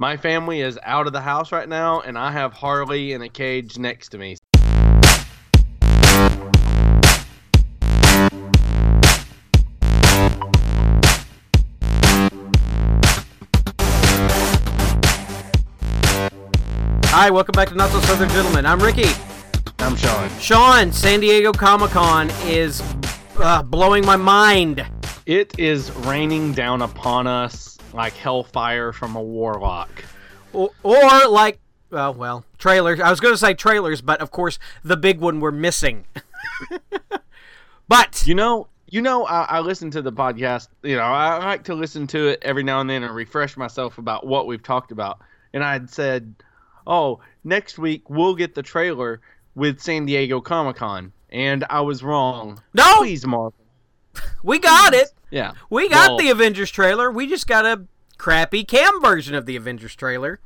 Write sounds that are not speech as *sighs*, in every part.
My family is out of the house right now, and I have Harley in a cage next to me. Hi, welcome back to Not So Southern Gentlemen. I'm Ricky. I'm Sean. Sean, San Diego Comic Con is uh, blowing my mind. It is raining down upon us like hellfire from a warlock. Or, or like, well, well, trailers. I was going to say trailers, but of course, the big one we're missing. *laughs* but You know, you know, I, I listen to the podcast. You know, I like to listen to it every now and then and refresh myself about what we've talked about. And I had said, "Oh, next week we'll get the trailer with San Diego Comic Con," and I was wrong. No! please, Marvel. we got it. Yeah, We got Well, the Avengers trailer. We just got a crappy cam version of the Avengers trailer,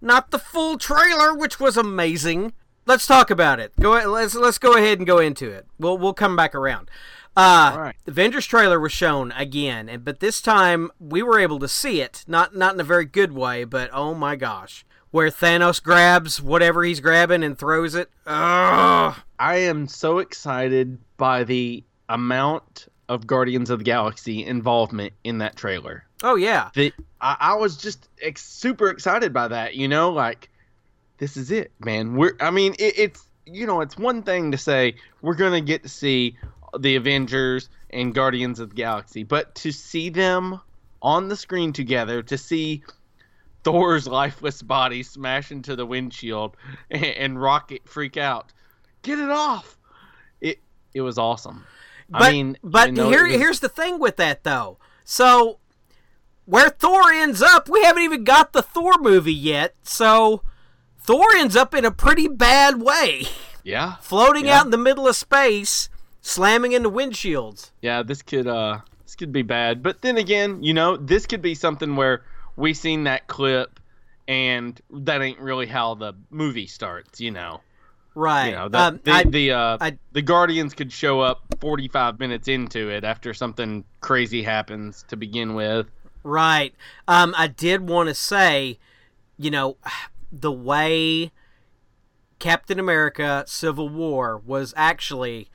not the full trailer, which was amazing. Let's talk about it. Go. Let's let's go ahead and go into it. We'll we'll come back around. Uh, All right. The Avengers trailer was shown again, and but this time we were able to see it, not not in a very good way, but oh my gosh, where Thanos grabs whatever he's grabbing and throws it. Ugh. I am so excited by the amount of Guardians of the Galaxy involvement in that trailer. Oh yeah. the I, I was just ex- super excited by that. You know, like this is it, man. We're I mean, it, it's you know, it's one thing to say we're gonna get to see the Avengers and Guardians of the Galaxy, but to see them on the screen together, to see Thor's lifeless body smash into the windshield *laughs* and, and Rocket freak out, get it off. It it was awesome. But, I mean, but here, was- here's the thing with that though. So, where Thor ends up, we haven't even got the Thor movie yet. So, Thor ends up in a pretty bad way, *laughs* yeah, floating Yeah. out in the middle of space, slamming into windshields. yeah, this could uh this could be bad. But then again, you know, this could be something where we seen that clip and that ain't really how the movie starts, you know. Right. You know, the um, the, I- the uh I- the Guardians could show up 45 minutes into it after something crazy happens to begin with. Right. Um, I did want to say, you know, *sighs* the way Captain America Civil War was actually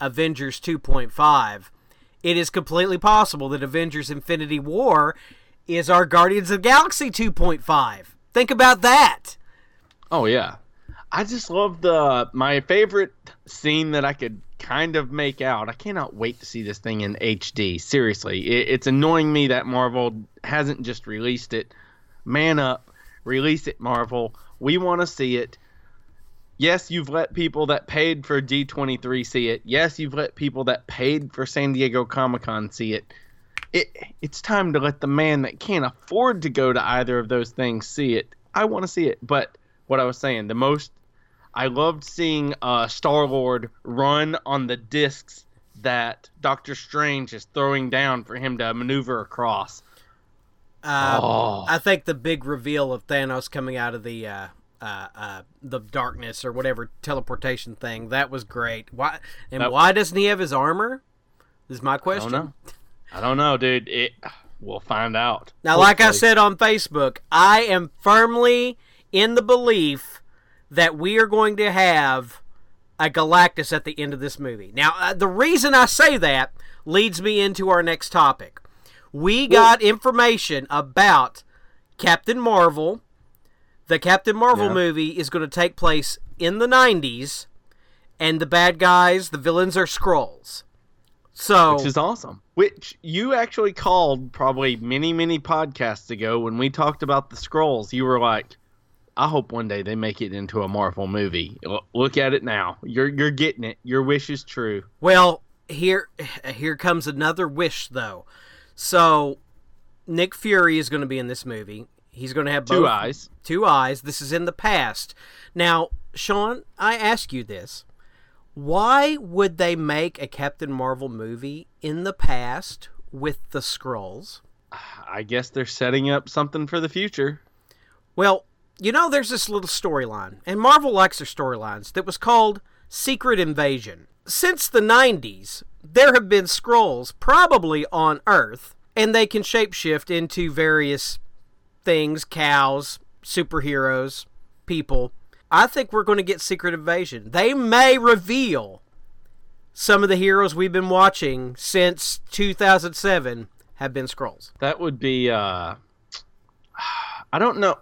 Avengers 2.5, it is completely possible that Avengers Infinity War is our Guardians of the Galaxy 2.5. Think about that. Oh yeah. I just love the my favorite scene that I could kind of make out. I cannot wait to see this thing in HD. Seriously, it, it's annoying me that Marvel hasn't just released it. Man up, release it, Marvel. We want to see it. Yes, you've let people that paid for D23 see it. Yes, you've let people that paid for San Diego Comic Con see it. It it's time to let the man that can't afford to go to either of those things see it. I want to see it, but what I was saying, the most I loved seeing uh, Star Lord run on the discs that Doctor Strange is throwing down for him to maneuver across. Uh, Oh. I think the big reveal of Thanos coming out of the uh, uh, uh, the darkness or whatever teleportation thing that was great. Why and why doesn't he have his armor? Is my I question. don't know. I don't know, dude. It we'll find out. Now, like I said on Facebook, I am firmly in the belief that we are going to have a Galactus at the end of this movie. Now, uh, the reason I say that leads me into our next topic. We got information about Captain Marvel. The Captain Marvel Yeah. movie is going to take place in the 90s, and the bad guys, the villains, are Skrulls. So, which is awesome. Which you actually called probably many, many podcasts ago when we talked about the Skrulls. You were like, "I hope one day they make it into a Marvel movie." Look at it now. You're you're getting it. Your wish is true. Well, here here comes another wish though. So Nick Fury is going to be in this movie. He's going to have Two eyes. Two eyes. This is in the past. Now, Sean, I ask you this. Why would they make a Captain Marvel movie in the past with the Skrulls? I guess they're setting up something for the future. Well, you know, there's this little storyline, and Marvel likes their storylines, that was called Secret Invasion. Since the 90s, there have been Skrulls probably on Earth, and they can shapeshift into various things, cows, superheroes, people. I think we're going to get Secret Invasion. They may reveal some of the heroes we've been watching since 2007 have been Skrulls. That would be. Uh, *sighs* I don't know.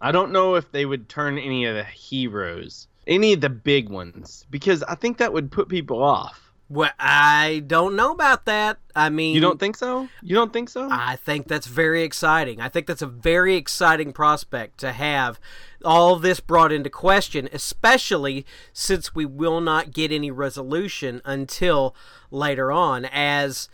I don't know if they would turn any of the heroes, any of the big ones, because I think that would put people off. Well, I don't know about that. I mean, You don't think so? You don't think so? I think that's very exciting. I think that's a very exciting prospect to have all this brought into question, especially since we will not get any resolution until later on. As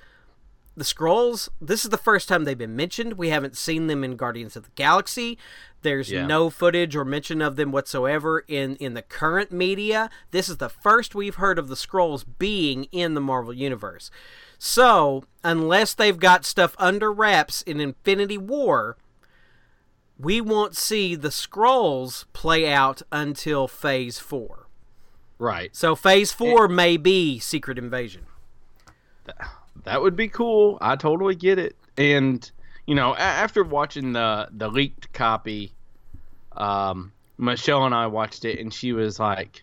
the Skrulls, this is the first time they've been mentioned. We haven't seen them in Guardians of the Galaxy. There's Yeah. no footage or mention of them whatsoever in, in the current media. This is the first we've heard of the Skrulls being in the Marvel Universe. So, unless they've got stuff under wraps in Infinity War, we won't see the Skrulls play out until Phase 4. right. So, Phase eh. 4 may be Secret Invasion. That would be cool. I totally get it. And you know, a- after watching the the leaked copy, um, Michelle and I watched it, and she was like,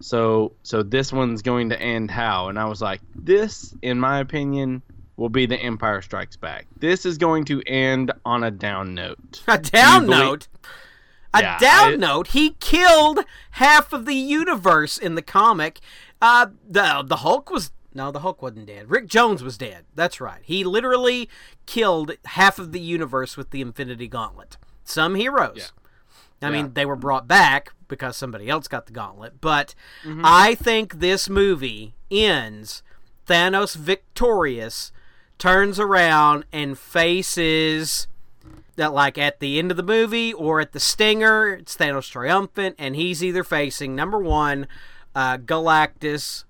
"So, so this one's going to end how?" And I was like, "This, in my opinion." Will be the Empire Strikes Back. This is going to end on a down note. *laughs* A down believe- note. A Yeah, down note. He killed half of the universe in the comic. Uh, the the Hulk was no, the Hulk wasn't dead. Rick Jones was dead. That's right. He literally killed half of the universe with the Infinity Gauntlet. Some heroes. Yeah. I Yeah. mean, they were brought back because somebody else got the gauntlet. But Mm-hmm. I think this movie ends Thanos victorious, turns around and faces that like at the end of the movie or at the stinger, it's Thanos triumphant, and he's either facing number one, uh, Galactus,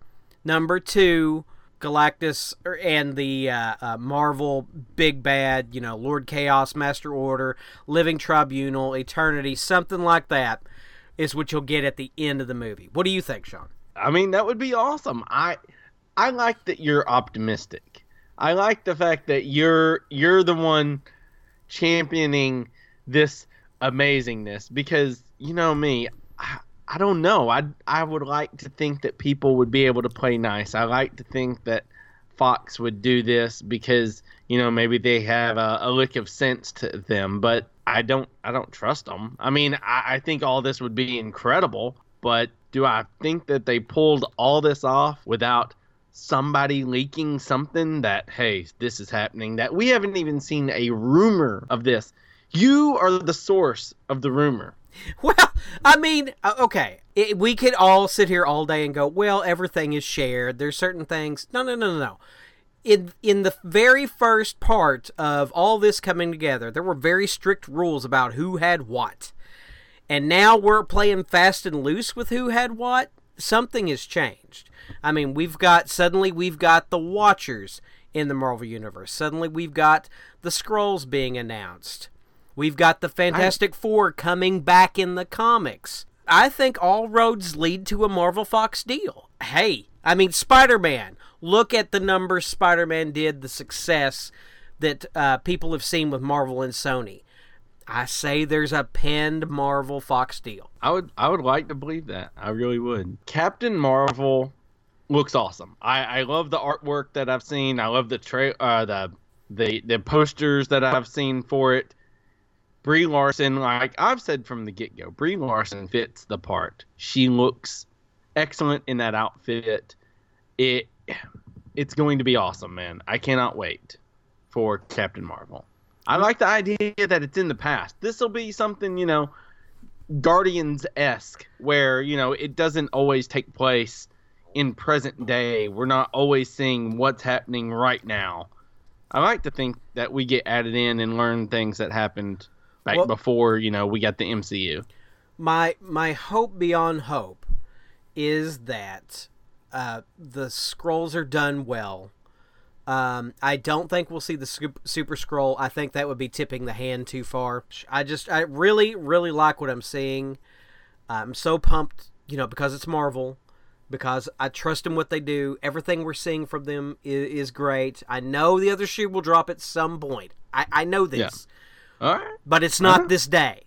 number two, Galactus er, and the uh, uh, Marvel big bad, you know, Lord Chaos, Master Order, Living Tribunal, Eternity, something like that, is what you'll get at the end of the movie. What do you think, Sean? I mean, that would be awesome. I I like that you're optimistic. I like the fact that you're you're the one championing this amazingness because you know me, I, don't know. I I would like to think that people would be able to play nice. I like to think that Fox would do this because you know maybe they have a, a lick of sense to them, but I don't I don't trust them. I mean, I, I think all this would be incredible, but do I think that they pulled all this off without somebody leaking something that hey this is happening that we haven't even seen a rumor of this you are the source of the rumor *laughs* Well, I mean, uh, okay, it, we could all sit here all day and go, well, everything is shared. There's certain things. No, no, no, no, no. In in the very first part of all this coming together, there were very strict rules about who had what. And now we're playing fast and loose with who had what. Something has changed. I mean, we've got suddenly we've got the Watchers in the Marvel universe. Suddenly we've got the Skrulls being announced. We've got the Fantastic Four coming back in the comics. I think all roads lead to a Marvel Fox deal. Hey, I mean, Spider Man. Look at the numbers Spider Man did, the success that uh, people have seen with Marvel and Sony. I say there's a penned Marvel Fox deal. i would i would like to believe that i really would captain marvel looks awesome i i love the artwork that i've seen i love the tra- uh the the the posters that i've seen for it Brie Larson, like I've said from the get go, Brie Larson fits the part. She looks excellent in that outfit. It it's going to be awesome, man. I cannot wait for Captain Marvel. I like the idea that it's in the past. This will be something, you know, Guardians esque, where, you know, it doesn't always take place in present day. We're not always seeing what's happening right now. I like to think that we get added in and learn things that happened back Well- before, you know, we got the MCU. my my hope beyond hope is that uh, the Skrulls are done well. Um, I don't think we'll see the super, super Skrull. I think that would be tipping the hand too far. I just I really really like what I'm seeing. I'm so pumped, you know, because it's Marvel. Because I trust in what they do. Everything we're seeing from them is, is great. I know the other shoe will drop at some point. I, I know this. All right. but it's not Uh-huh. this day.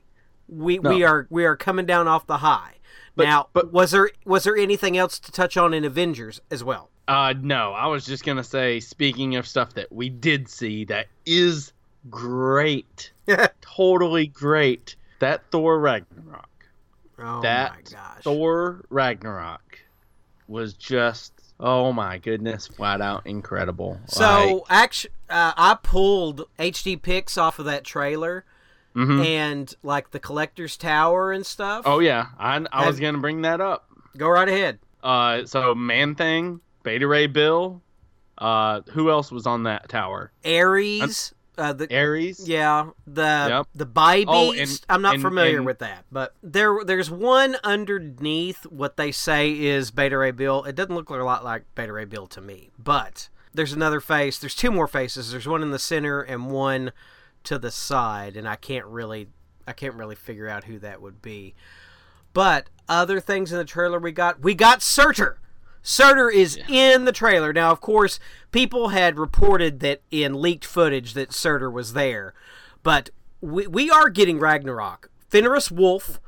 We No. we are we are coming down off the high. But- now, but- was there was there anything else to touch on in Avengers as well? Uh, no, I was just gonna say. Speaking of stuff that we did see, that is great, *laughs* totally great. That Thor Ragnarok. Oh that my gosh! Thor Ragnarok was just oh my goodness, flat out incredible. So actually, uh, I pulled HD pics off of that trailer Like, mhm. and like the collector's tower and stuff. oh yeah, I, I was gonna bring that up. go right ahead. Uh, so Man Thing, Beta Ray Bill, uh, who else was on that tower? Ares, uh, the Ares. yeah, the Yep. the By Oh, Beast. I'm not and- familiar and- with that, but there there's one underneath what they say is Beta Ray Bill. It doesn't look a lot like Beta Ray Bill to me, but there's another face. There's two more faces. There's one in the center and one to the side, and I can't really I can't really figure out who that would be. But other things in the trailer we got, we got Surtur. Surtur is in the trailer. Now, of course, people had reported that in leaked footage that Surtur was there, but we, we are getting Ragnarok. Fenris Wolf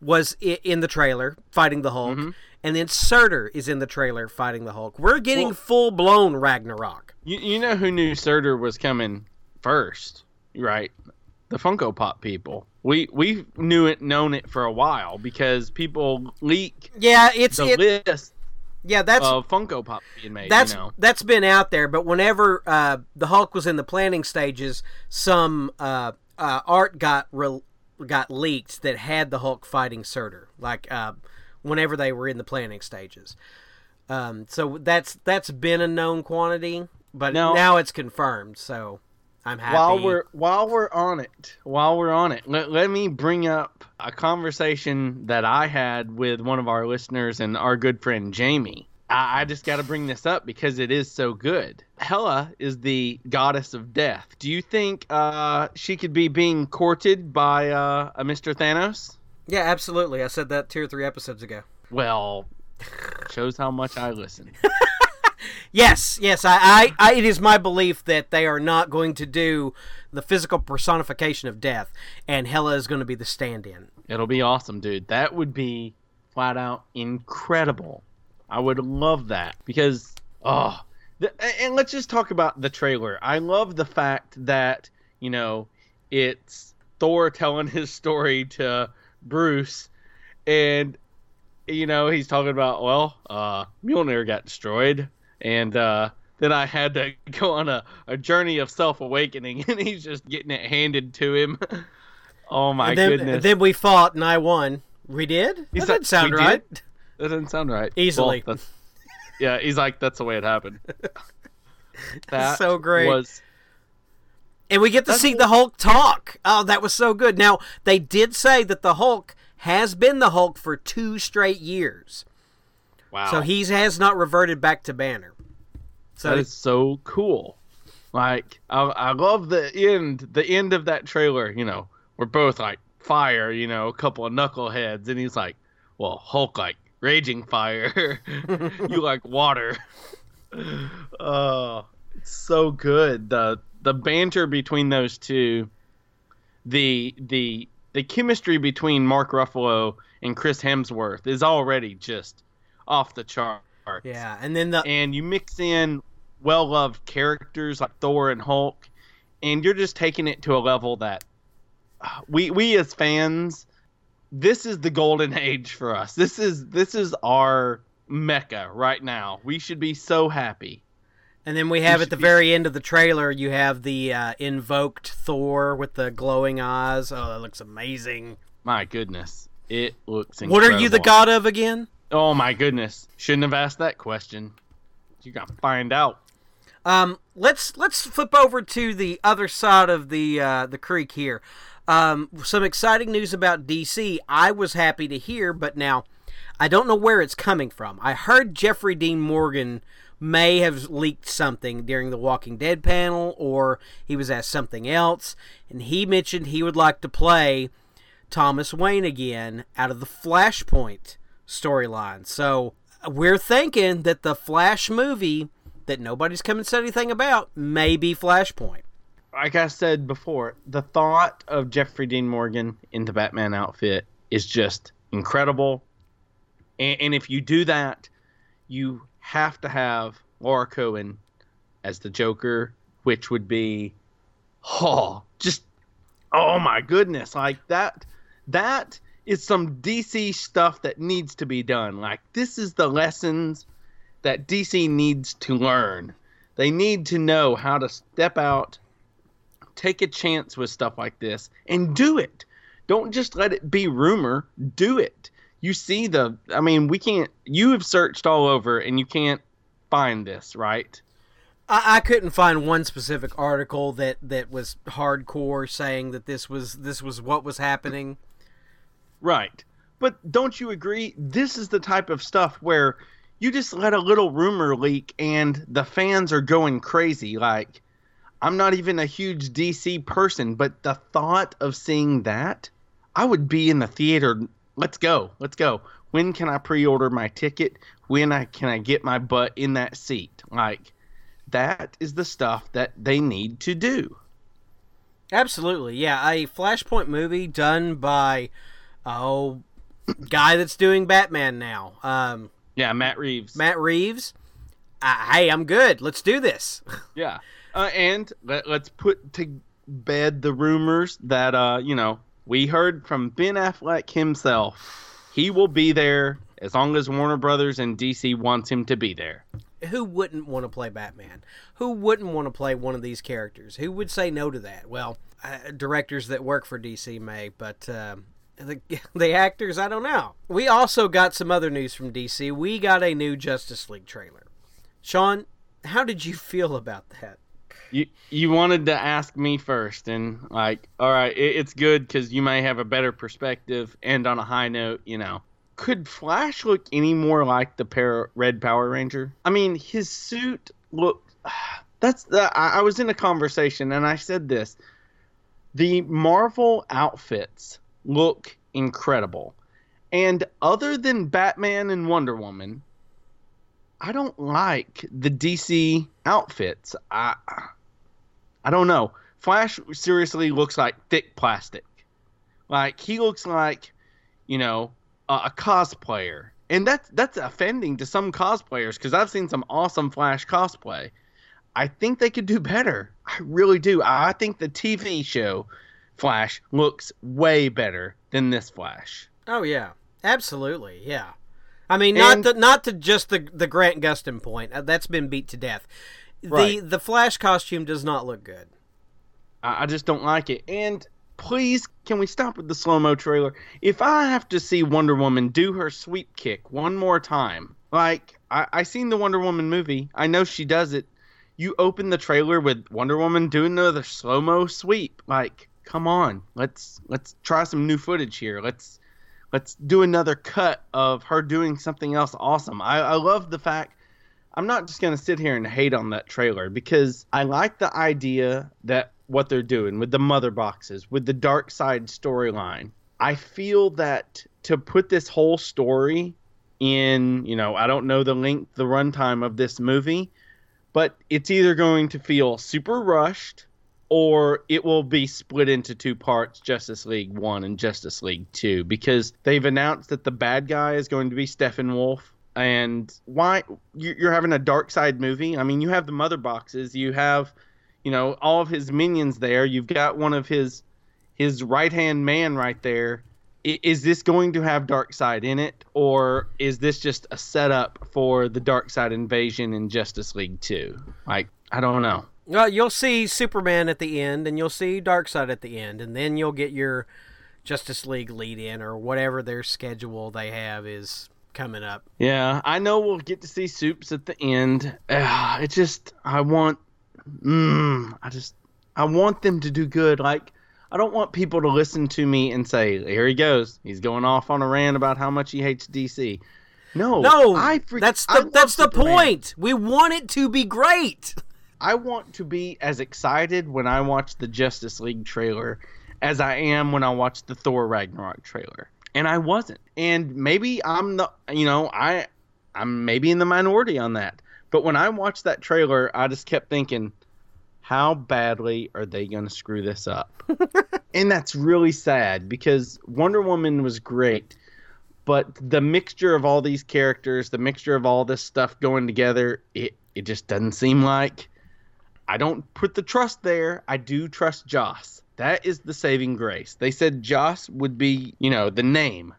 was in the trailer fighting the Hulk, mm-hmm. and then Surtur is in the trailer fighting the Hulk. We're getting Well- full blown Ragnarok. You, you know who knew Surtur was coming first, right? The Funko Pop people. We we knew it, known it for a while because people leak Yeah, it's the it, list yeah. That's of Funko Pop being made. that's you know, that's been out there, but whenever uh, the Hulk was in the planning stages, some uh, uh, art got re- got leaked that had the Hulk fighting Surtur, like uh, whenever they were in the planning stages. Um, so that's that's been a known quantity, but Now- now it's confirmed. So I'm happy. while we're while we're on it, while we're on it, let, let me bring up a conversation that I had with one of our listeners and our good friend Jamie. I, I just got to bring this up because it is so good. Hela is the goddess of death. Do you think uh, she could be being courted by uh, a Mr. Thanos? yeah, absolutely. I said that two or three episodes ago. Well, *laughs* shows how much I listen. *laughs* Yes, yes. I, I, I, it is my belief that they are not going to do the physical personification of death, and Hela is going to be the stand-in. It'll be awesome, dude. That would be flat out incredible. I would love that because oh, and let's just talk about the trailer. I love the fact that you know it's Thor telling his story to Bruce, and you know he's talking about well, uh, Mjolnir got destroyed, and uh, then I had to *laughs* go on a, a journey of self awakening, *laughs* and he's just getting it handed to him. *laughs* oh my and then, goodness! then we fought, and I won. We did. That said- doesn't sound right. did? That doesn't sound right. Easily. Well, yeah, he's like, that's the way it happened. That So great. Was And we get to see the Hulk talk. Oh, that was so good. Now they did say that the Hulk has been the Hulk for two straight years, wow. so he has not reverted back to Banner. So that is so cool. Like I, I love the end. The end of that trailer. You know, we're both like fire. You know, a couple of knuckleheads, and he's like, "Well, Hulk like raging fire. *laughs* you *laughs* like water." *laughs* Oh, it's so good. The the banter between those two, the the the chemistry between Mark Ruffalo and Chris Hemsworth is already just off the charts. yeah, and then the And you mix in well loved characters like Thor and Hulk, and you're just taking it to a level that uh, we we as fans, this is the golden *laughs* age for us. This is this is our mecca right now. We should be so happy. And then we have should at the be- very end of the trailer, you have the uh, invoked Thor with the glowing eyes. Oh, that looks amazing. My goodness, it looks. Incredible. What are you the god of again? Oh my goodness, shouldn't have asked that question. You gotta find out. Um, let's let's flip over to the other side of the uh, the creek here. Um, some exciting news about DC. I was happy to hear, but now I don't know where it's coming from. I heard Jeffrey Dean Morgan may have leaked something during the Walking Dead panel, or he was asked something else, and he mentioned he would like to play Thomas Wayne again out of the Flashpoint storyline. So we're thinking that the Flash movie that nobody's come and said anything about may be Flashpoint. like I said before, the thought of Jeffrey Dean Morgan in the Batman outfit is just incredible. And, and if you do that, you have to have Lauren Cohan as the Joker, which would be, oh, just, oh my goodness, like that. That is some DC stuff that needs to be done. Like this is the lessons that DC needs to learn. They need to know how to step out, take a chance with stuff like this, and do it. Don't just let it be rumor. Do it. You see the. I mean, we can't. You have searched all over, and you can't find this, right? I, I couldn't find one specific article that that was hardcore saying that this was this was what was happening. Right. But don't you agree? This is the type of stuff where you just let a little rumor leak and the fans are going crazy. Like, I'm not even a huge DC person, but the thought of seeing that, I would be in the theater. Let's go. Let's go. When can I pre order my ticket? When I, can I get my butt in that seat? Like, that is the stuff that they need to do. Absolutely. Yeah. A Flashpoint movie done by oh guy that's doing Batman now. Um, yeah, Matt Reeves. Matt Reeves. Uh, hey, I'm good. Let's do this. *laughs* yeah, uh, and let, us put to bed the rumors that uh, you know we heard from Ben Affleck himself. He will be there as long as Warner Brothers and DC wants him to be there. Who wouldn't want to play Batman? Who wouldn't want to play one of these characters? Who would say no to that? Well, uh, directors that work for DC may, but um, the, *laughs* the actors, I don't know. We also got some other news from DC. We got a new Justice League trailer. Sean, how did you feel about that? You you wanted to ask me first, and like, all right, it, it's good because you may have a better perspective. And on a high note, you know, could Flash look any more like the pair, Red Power Ranger? I mean, his suit looked. *sighs* That's the. I, I was in a conversation and I said this. The Marvel outfits look incredible. And other than Batman and Wonder Woman, I don't like the DC outfits. I I don't know. Flash seriously looks like thick plastic. Like he looks like, you know, a, a cosplayer. And that's that's offending to some cosplayers because I've seen some awesome Flash cosplay. I think they could do better. I really do. I think the TV show Flash looks way better than this Flash. Oh yeah, absolutely, yeah. I mean, not and, not to just the the Grant Gustin point. Uh, that's been beat to death. Right. The the Flash costume does not look good. I, I just don't like it. And please, can we stop with the slow mo trailer? If I have to see Wonder Woman do her sweep kick one more time, like I, I seen the Wonder Woman movie, I know she does it. You open the trailer with Wonder Woman doing another slow mo sweep, like come on, let's let's try some new footage here. Let's let's do another cut of her doing something else awesome. I, I love the fact I'm not just gonna sit here and hate on that trailer because I like the idea that what they're doing with the mother boxes, with the Darkseid storyline. I feel that to put this whole story in, you know, I don't know the length, the runtime of this movie, but it's either going to feel super rushed or it will be split into two parts Justice League 1 and Justice League 2 because they've announced that the bad guy is going to be Steppenwolf and why you're having a Darkseid movie? I mean you have the mother boxes you have you know all of his minions there. You've got one of his his right-hand man right there. Is this going to have Darkseid in it or is this just a setup for the Darkseid invasion in Justice League 2 like I don't know well, you'll see Superman at the end, and you'll see Darkseid at the end, and then you'll get your Justice League lead in or whatever their schedule they have is coming up. Yeah, I know we'll get to see Supes at the end. Uh, it just, I want, mm, I just, I want them to do good. Like, I don't want people to listen to me and say, "Here he goes. He's going off on a rant about how much he hates DC." No, no, I that's the that's the Superman. point. We want it to be great. *laughs* I want to be as excited when I watch the Justice League trailer as I am when I watch the Thor Ragnarok trailer. And I wasn't. And maybe I'm the you know, I I'm maybe in the minority on that. But when I watched that trailer, I just kept thinking, how badly are they going to screw this up? *laughs* and that's really sad because Wonder Woman was great, but the mixture of all these characters, the mixture of all this stuff going together, it it just doesn't seem like I don't put the trust there. I do trust Joss. That is the saving grace. They said Joss would be, you know, the name.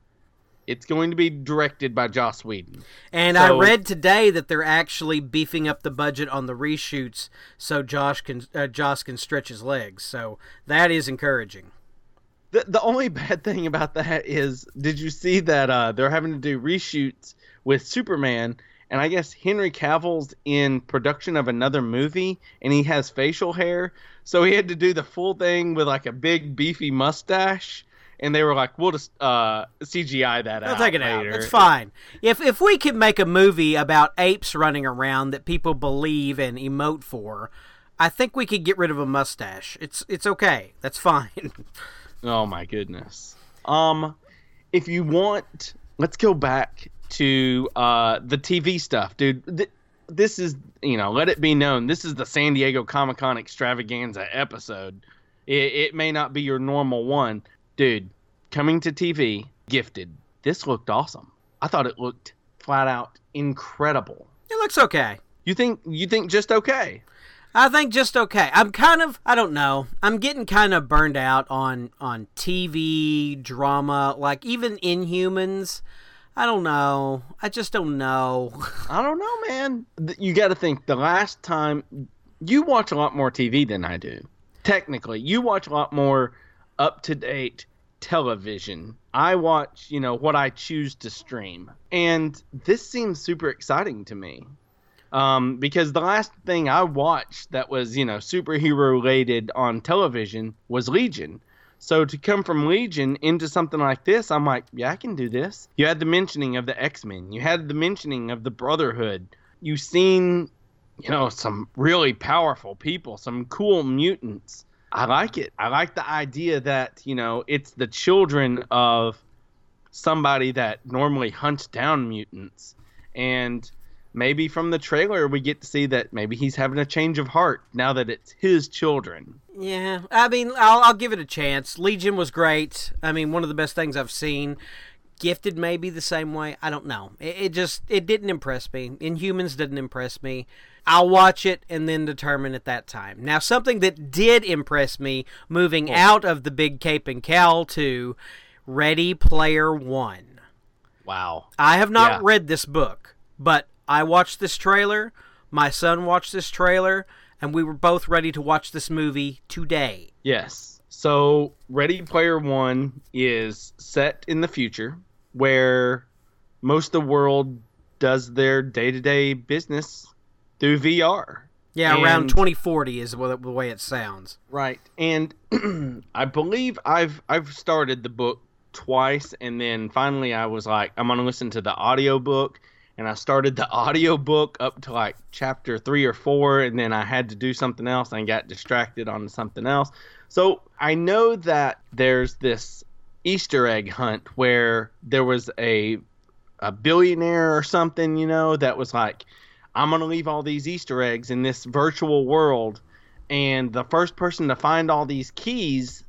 It's going to be directed by Joss Whedon. And so, I read today that they're actually beefing up the budget on the reshoots so Josh can uh, Joss can stretch his legs. So that is encouraging. The the only *laughs* bad thing about that is did you see that uh, they're having to do reshoots with Superman and I guess Henry Cavill's in production of another movie and he has facial hair, so he had to do the full thing with like a big beefy mustache and they were like, "We'll just uh, CGI that I'll out." take it later. out. It's fine. If if we could make a movie about apes running around that people believe and emote for, I think we could get rid of a mustache. It's it's okay. That's fine. *laughs* oh my goodness. Um, if you want, let's go back to uh the TV stuff, dude. Th- this is you know, let it be known. This is the San Diego Comic Con extravaganza episode. It, it may not be your normal one, dude, coming to TV, gifted. This looked awesome. I thought it looked flat out incredible. It looks okay. You think you think just okay? I think just okay. I'm kind of I don't know. I'm getting kind of burned out on on TV drama, like even Inhumans. I don't know. I just don't know. *laughs* I don't know, man. You got to think the last time you watch a lot more TV than I do. Technically, you watch a lot more up to date television. I watch, you know, what I choose to stream. And this seems super exciting to me. Um, because the last thing I watched that was, you know, superhero related on television was Legion. So to come from Legion into something like this, I'm like, yeah, I can do this. You had the mentioning of the X Men. You had the mentioning of the Brotherhood. You've seen, you know, some really powerful people, some cool mutants. I like it. I like the idea that, you know, it's the children of somebody that normally hunts down mutants. And maybe from the trailer we get to see that maybe he's having a change of heart now that it's his children. Yeah, I mean, I'll, I'll give it a chance. Legion was great. I mean, one of the best things I've seen. Gifted maybe the same way. I don't know. It, it just it didn't impress me. Inhumans didn't impress me. I'll watch it and then determine at that time. Now, something that did impress me moving oh. out of the big cape and cowl to Ready Player One. Wow. I have not yeah. read this book, but I watched this trailer. My son watched this trailer, and we were both ready to watch this movie today. Yes. So, Ready Player One is set in the future where most of the world does their day to day business through VR. Yeah, and, around 2040 is the way it sounds. Right, and *clears throat* I believe I've I've started the book twice, and then finally I was like, I'm gonna listen to the audio book, and I started the audio book up to like chapter three or four, and then I had to do something else and got distracted on something else. So I know that there's this Easter egg hunt where there was a a billionaire or something, you know, that was like I'm to leave all these Easter eggs in this virtual world. And the first person to find all these keys,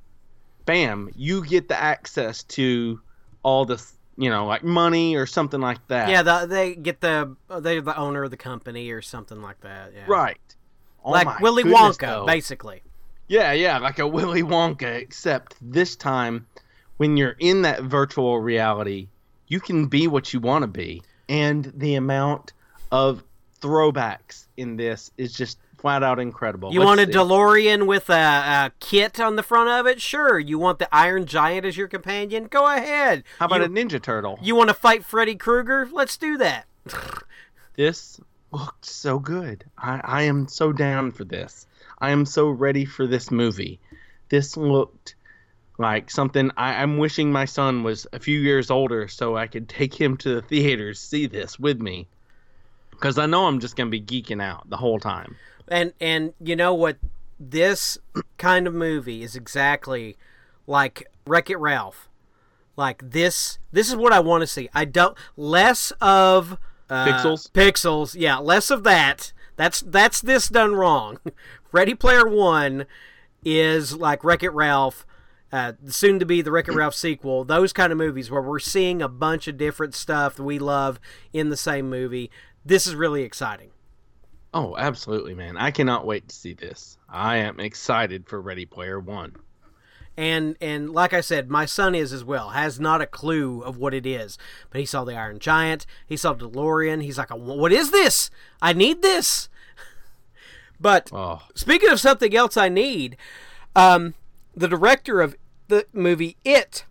bam, you get the access to all this, you know, like money or something like that. Yeah, the, they get the they're the owner of the company or something like that. Yeah. Right. Oh like Willy goodness, Wonka, though. basically. Yeah, yeah, like a Willy Wonka, except this time, when you're in that virtual reality, you can be what you want to be, and the amount of throwbacks in this is just flat out incredible. You Let's want a see. DeLorean with a, a, KITT on the front of it? Sure. You want the Iron Giant as your companion? Go ahead. How about you, a Ninja Turtle? You want to fight Freddy Krueger? Let's do that. *laughs* this looked so good. I, I am so down for this. I am so ready for this movie. This looked like something I, am wishing my son was a few years older so I could take him to the theaters see this with me because I know I'm just gonna be geeking out the whole time. And and you know what, this kind of movie is exactly like Wreck It Ralph. Like this, this is what I want to see. I don't less of uh, pixels. Pixels, yeah, less of that. That's that's this done wrong. *laughs* Ready Player One is like Wreck It Ralph. Uh, soon to be the Wreck It Ralph sequel, those kind of movies where we're seeing a bunch of different stuff that we love in the same movie. This is really exciting. Oh, absolutely, man. I cannot wait to see this. I am excited for Ready Player One. And and like I said, my son is as well. Has not a clue of what it is, but he saw the Iron Giant. He saw DeLorean. He's like, "What is this? I need this." *laughs* But Oh, speaking of something else, I need um, the director of the movie It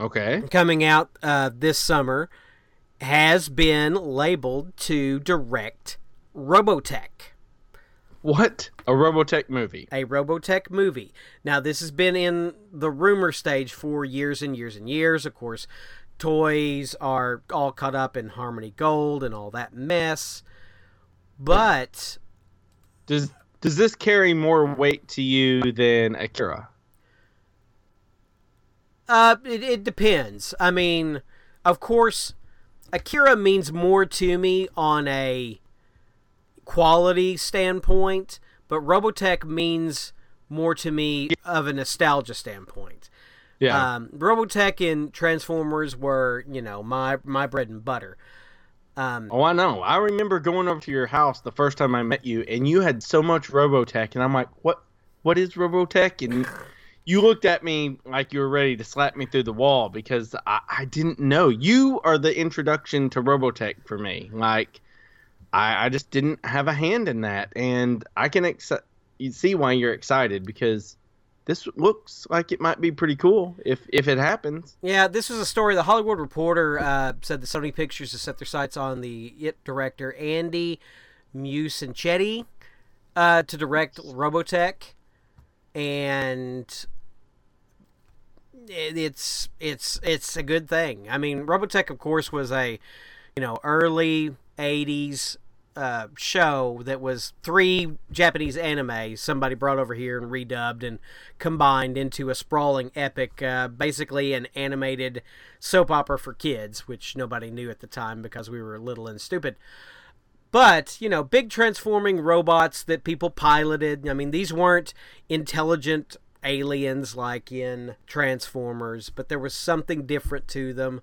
okay. coming out uh, this summer has been labeled to direct Robotech. What? A Robotech movie? a Robotech movie. Now, this has been in the rumor stage for years and years and years. Of course, toys are all caught up in Harmony Gold and all that mess. But Does Does this carry more weight to you than Akira? uh, it, it depends. I mean, of course, Akira means more to me on a quality standpoint, but Robotech means more to me of a nostalgia standpoint. Yeah. Um, Robotech and Transformers were, you know, my my bread and butter. Um, oh, I know. I remember going over to your house the first time I met you, and you had so much Robotech, and I'm like, "What? What is Robotech?" And *laughs* you looked at me like you were ready to slap me through the wall because I, I didn't know. You are the introduction to Robotech for me. Like, I, I just didn't have a hand in that, and I can ex- see why you're excited because this looks like it might be pretty cool if if it happens. yeah, this was a story. The Hollywood Reporter uh, said that Sony Pictures has set their sights on the It director Andy Muschietti uh, to direct Robotech, and it's it's it's a good thing. I mean, Robotech, of course, was a you know early '80s uh, show that was three Japanese anime somebody brought over here and redubbed and combined into a sprawling epic, uh, basically an animated soap opera for kids, which nobody knew at the time because we were little and stupid. But, you know, big transforming robots that people piloted. I mean, these weren't intelligent aliens like in Transformers, but there was something different to them.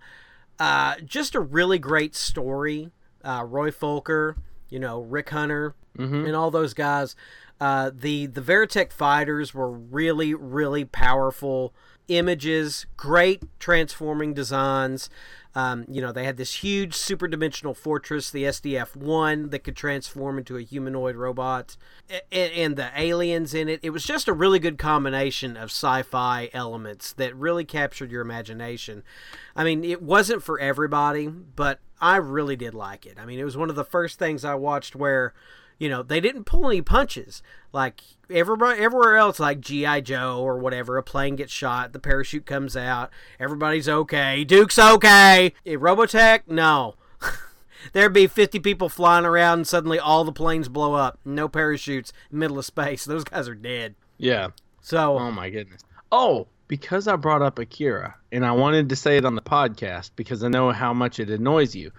Uh, just a really great story. Uh, Roy Fokker, you know, Rick Hunter, Mhm. and all those guys. Uh, the the Veritech fighters were really really powerful images, great transforming designs. Um, you know, they had this huge super dimensional fortress, the SDF one, that could transform into a humanoid robot, A- a- and the aliens in it. It was just a really good combination of sci-fi elements that really captured your imagination. I mean, it wasn't for everybody, but I really did like it. I mean, it was one of the first things I watched where you know they didn't pull any punches. Like everybody everywhere else like gi joe or whatever a plane gets shot the parachute comes out everybody's okay duke's okay. Eh, robotech? No. *laughs* There'd be 50 people flying around and suddenly all the planes blow up. No parachutes middle of space. *laughs* Those guys are dead. Yeah. so Oh my goodness. Oh, because I brought up Akira and I wanted to say it on the podcast because I know how much it annoys you.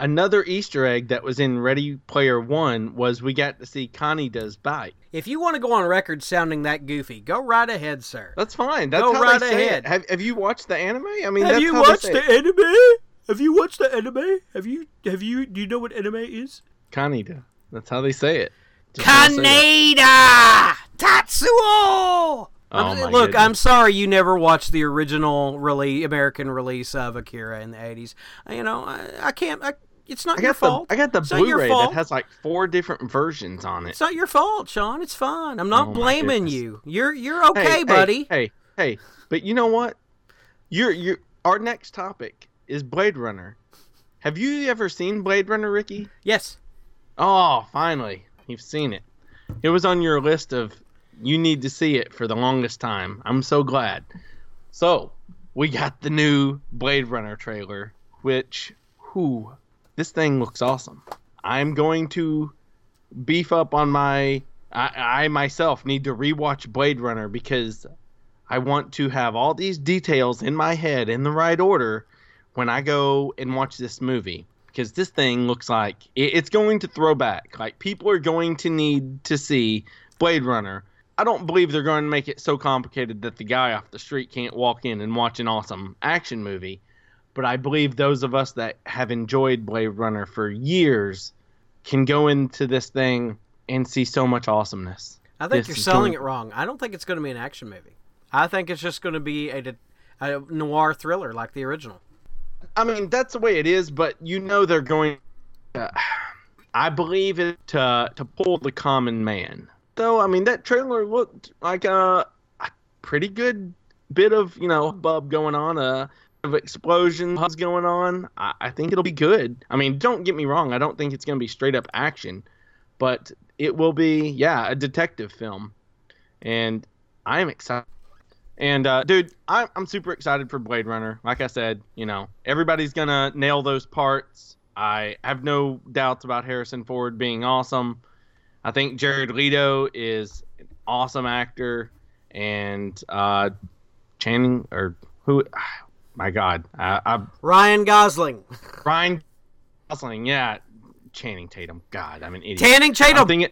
Another Easter egg that was in Ready Player One was we got to see Connie does bite. if you want to go on record sounding that goofy go right ahead sir That's fine. That's Go how right they say ahead. it. Have, have you watched the anime? I mean, have that's you how they watched the anime have you watched the anime have you have you do you know what anime is Kaneda. That's how they say it. Just how they say it. Kaneda Tetsuo. Oh look, goodness. I'm sorry you never watched the original release, American release of Akira in the '80s. You know, I, I can't. I, it's not I your got the fault. I got the It's Blu-ray that has like four different versions on it. It's not your fault, Sean. It's fine. I'm not Oh, blaming you. You're you're okay, hey, buddy. Hey, hey, hey, but you know what? You're you our next topic is Blade Runner. Have you ever seen Blade Runner, Ricky? Yes. Oh, finally, you've seen it. It was on your list of you need to see it for the longest time. I'm so glad. So, we got the new Blade Runner trailer, which, whew, this thing looks awesome. I'm going to beef up on my. I, I myself need to rewatch Blade Runner because I want to have all these details in my head in the right order when I go and watch this movie because this thing looks like it, it's going to throw back. Like people are going to need to see Blade Runner. I don't believe they're going to make it so complicated that the guy off the street can't walk in and watch an awesome action movie. But I believe those of us that have enjoyed Blade Runner for years can go into this thing and see so much awesomeness. I think This you're selling going- it wrong. I don't think it's going to be an action movie. I think it's just going to be a, a noir thriller like the original. I mean, that's the way it is, but you know they're going. Uh, *sighs* I believe it to to pull the common man. Though I mean that trailer looked like a, a pretty good bit of you know bub going on, a of explosions going on. I, I think it'll be good. I mean, don't get me wrong. I don't think it's going to be straight up action, but it will be yeah a detective film, and I am excited. And uh, dude, I'm I'm super excited for Blade Runner. Like I said, you know, everybody's gonna nail those parts. I have no doubts about Harrison Ford being awesome. I think Jared Leto is an awesome actor, and uh, Channing or who? My God, I, I Ryan Gosling, *laughs* Ryan Gosling, yeah, Channing Tatum. God, I'm an idiot. Tanning I'm Tatum. thinking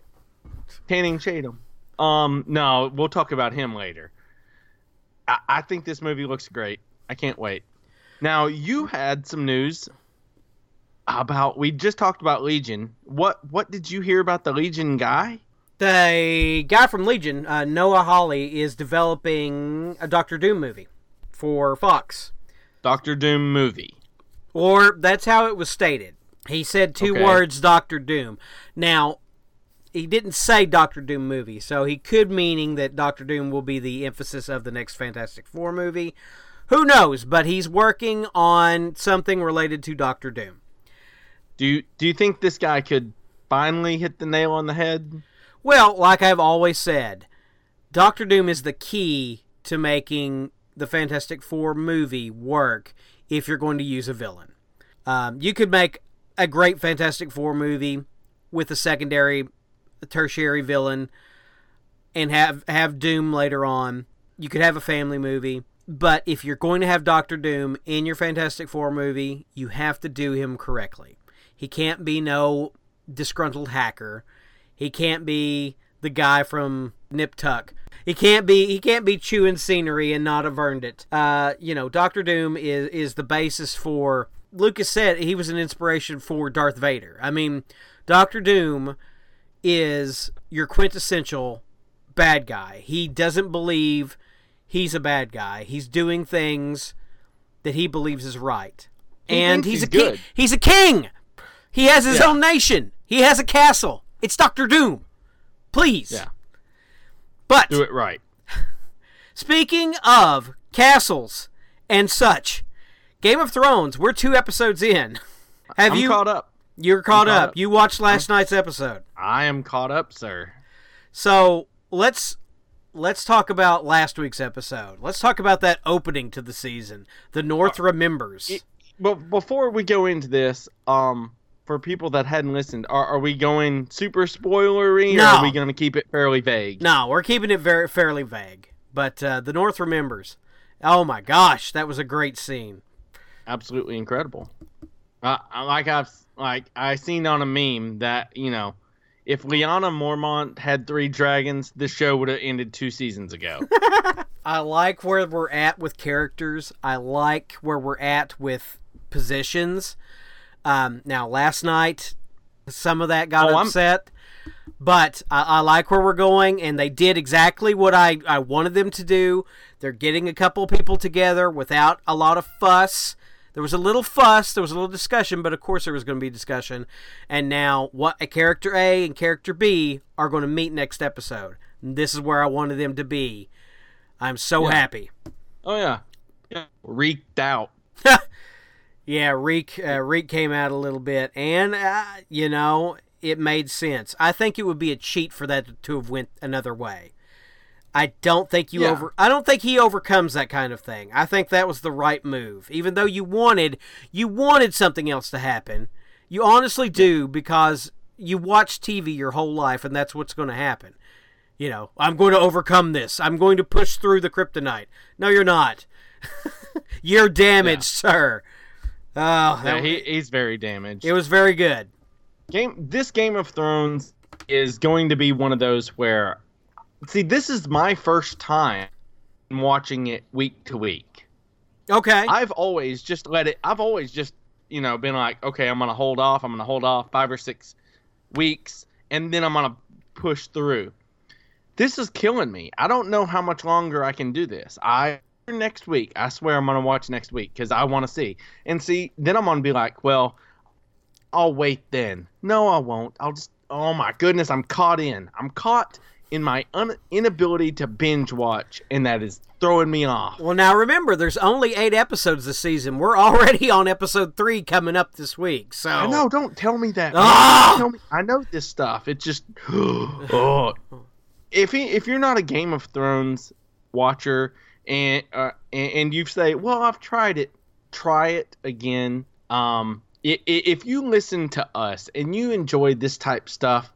Channing Tatum. Um, no, we'll talk about him later. I, I think this movie looks great. I can't wait. Now you had some news about we just talked about Legion. What what did you hear about the Legion guy? The guy from Legion, uh, Noah Hawley, is developing a Doctor Doom movie for Fox. Doctor Doom movie. Or that's how it was stated. He said two Okay. words, Doctor Doom. Now, he didn't say Doctor Doom movie, so he could meaning that Doctor Doom will be the emphasis of the next Fantastic Four movie. Who knows? But he's working on something related to Doctor Doom. Do you do you think this guy could finally hit the nail on the head? Well, like I've always said, Doctor Doom is the key to making the Fantastic Four movie work if you're going to use a villain. Um, you could make a great Fantastic Four movie with a secondary, a tertiary villain, and have have Doom later on. You could have a family movie, but if you're going to have Doctor Doom in your Fantastic Four movie, you have to do him correctly. He can't be no disgruntled hacker. He can't be the guy from Nip Tuck. He can't be he can't be chewing scenery and not have earned it. Uh, you know, Doctor Doom is is the basis for. Lucas said he was an inspiration for Darth Vader. I mean, Doctor Doom is your quintessential bad guy. He doesn't believe he's a bad guy. He's doing things that he believes is right. He and he's, he's a king. He's a king. He has his Yeah. own nation. He has a castle. It's Doctor Doom. Please. Yeah, But do it right. *laughs* speaking of castles and such, Game of Thrones, we're two episodes in. Have I'm you caught up. you're caught, caught up. up. You watched last night's episode. I am caught up, sir. So let's let's talk about last week's episode. Let's talk about that opening to the season. The North remembers. it- But before we go into this, um, for people that hadn't listened, are, are we going super spoilery, or are we going to keep it fairly vague? no, we're keeping it very fairly vague. But uh, the North remembers. Oh my gosh, that was a great scene. Absolutely incredible. Uh, I- like I've like I seen on a meme that you know, if Lyanna Mormont had three dragons, this show would have ended two seasons ago. *laughs* I like where we're at with characters. I like where we're at with positions. Um, now, last night, some of that got Oh, I'm- upset, but I, I like where we're going, and they did exactly what I, I wanted them to do. They're getting a couple people together without a lot of fuss. There was a little fuss, there was a little discussion, but of course there was going to be discussion. And now, what a character A and character B are going to meet next episode. This is where I wanted them to be. I'm so Yeah. happy. oh yeah, yeah, reeked out. *laughs* Yeah, Reek uh, Reek came out a little bit, and uh, you know it made sense. I think it would be a cheat for that to have went another way. I don't think you Yeah. over. I don't think he overcomes that kind of thing. I think that was the right move, even though you wanted you wanted something else to happen. You honestly do because you watch TV your whole life, and that's what's going to happen. You know, I'm going to overcome this. I'm going to push through the kryptonite. No, you're not. *laughs* you're damaged, sir. Oh, Yeah, that, he, he's very damaged. it was very good. game this Game of Thrones is going to be one of those where see, this is my first time watching it week to week. Okay. I've always just let it. I've always just you know been like, okay, I'm gonna hold off. I'm gonna hold off five or six weeks, and then I'm gonna push through. This is killing me. I don't know how much longer I can do this. I next week. I swear I'm gonna watch next week because I want to see and see. Then I'm gonna be like, well, I'll wait then. No, I won't. I'll just. Oh my goodness, I'm caught in. I'm caught in my un- inability to binge watch, and that is throwing me off. well, now remember, there's only eight episodes this season. We're already *laughs* on episode three coming up this week. So I know. Don't tell me that. Ah! Tell me. I know this stuff. It's just. *gasps* oh. *sighs* If he, if you're not a Game of Thrones watcher and uh, and, you say, "Well, I've tried it," try it again. Um, if you listen to us and you enjoy this type stuff,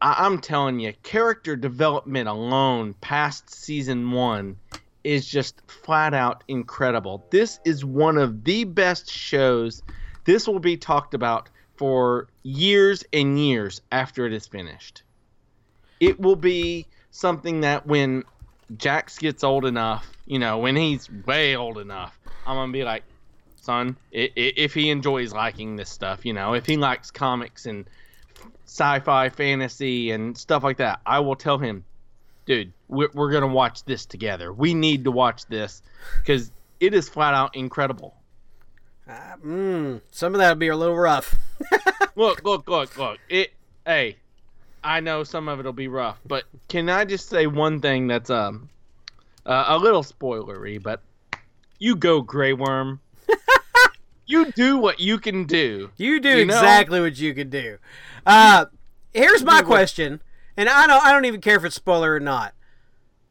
I- I'm telling you, character development alone past season one is just flat out incredible. This is one of the best shows. This will be talked about for years and years after it is finished. It will be something that when Jax gets old enough, you know, when he's way old enough, I'm gonna be like, son, if he enjoys liking this stuff, you know, if he likes comics and sci-fi, fantasy, and stuff like that, I will tell him, dude, we're, we're gonna watch this together. We need to watch this because it is flat out incredible. Uh, mm, some of that would be a little rough. *laughs* Look, look, look, look. It. Hey, I know some of it'll be rough, but can I just say one thing that's um uh, a little spoilery, but you go, Grey Worm. *laughs* you do what you can do. You do You know? exactly what you can do. Uh, here's my question, and I don't I don't even care if it's spoiler or not.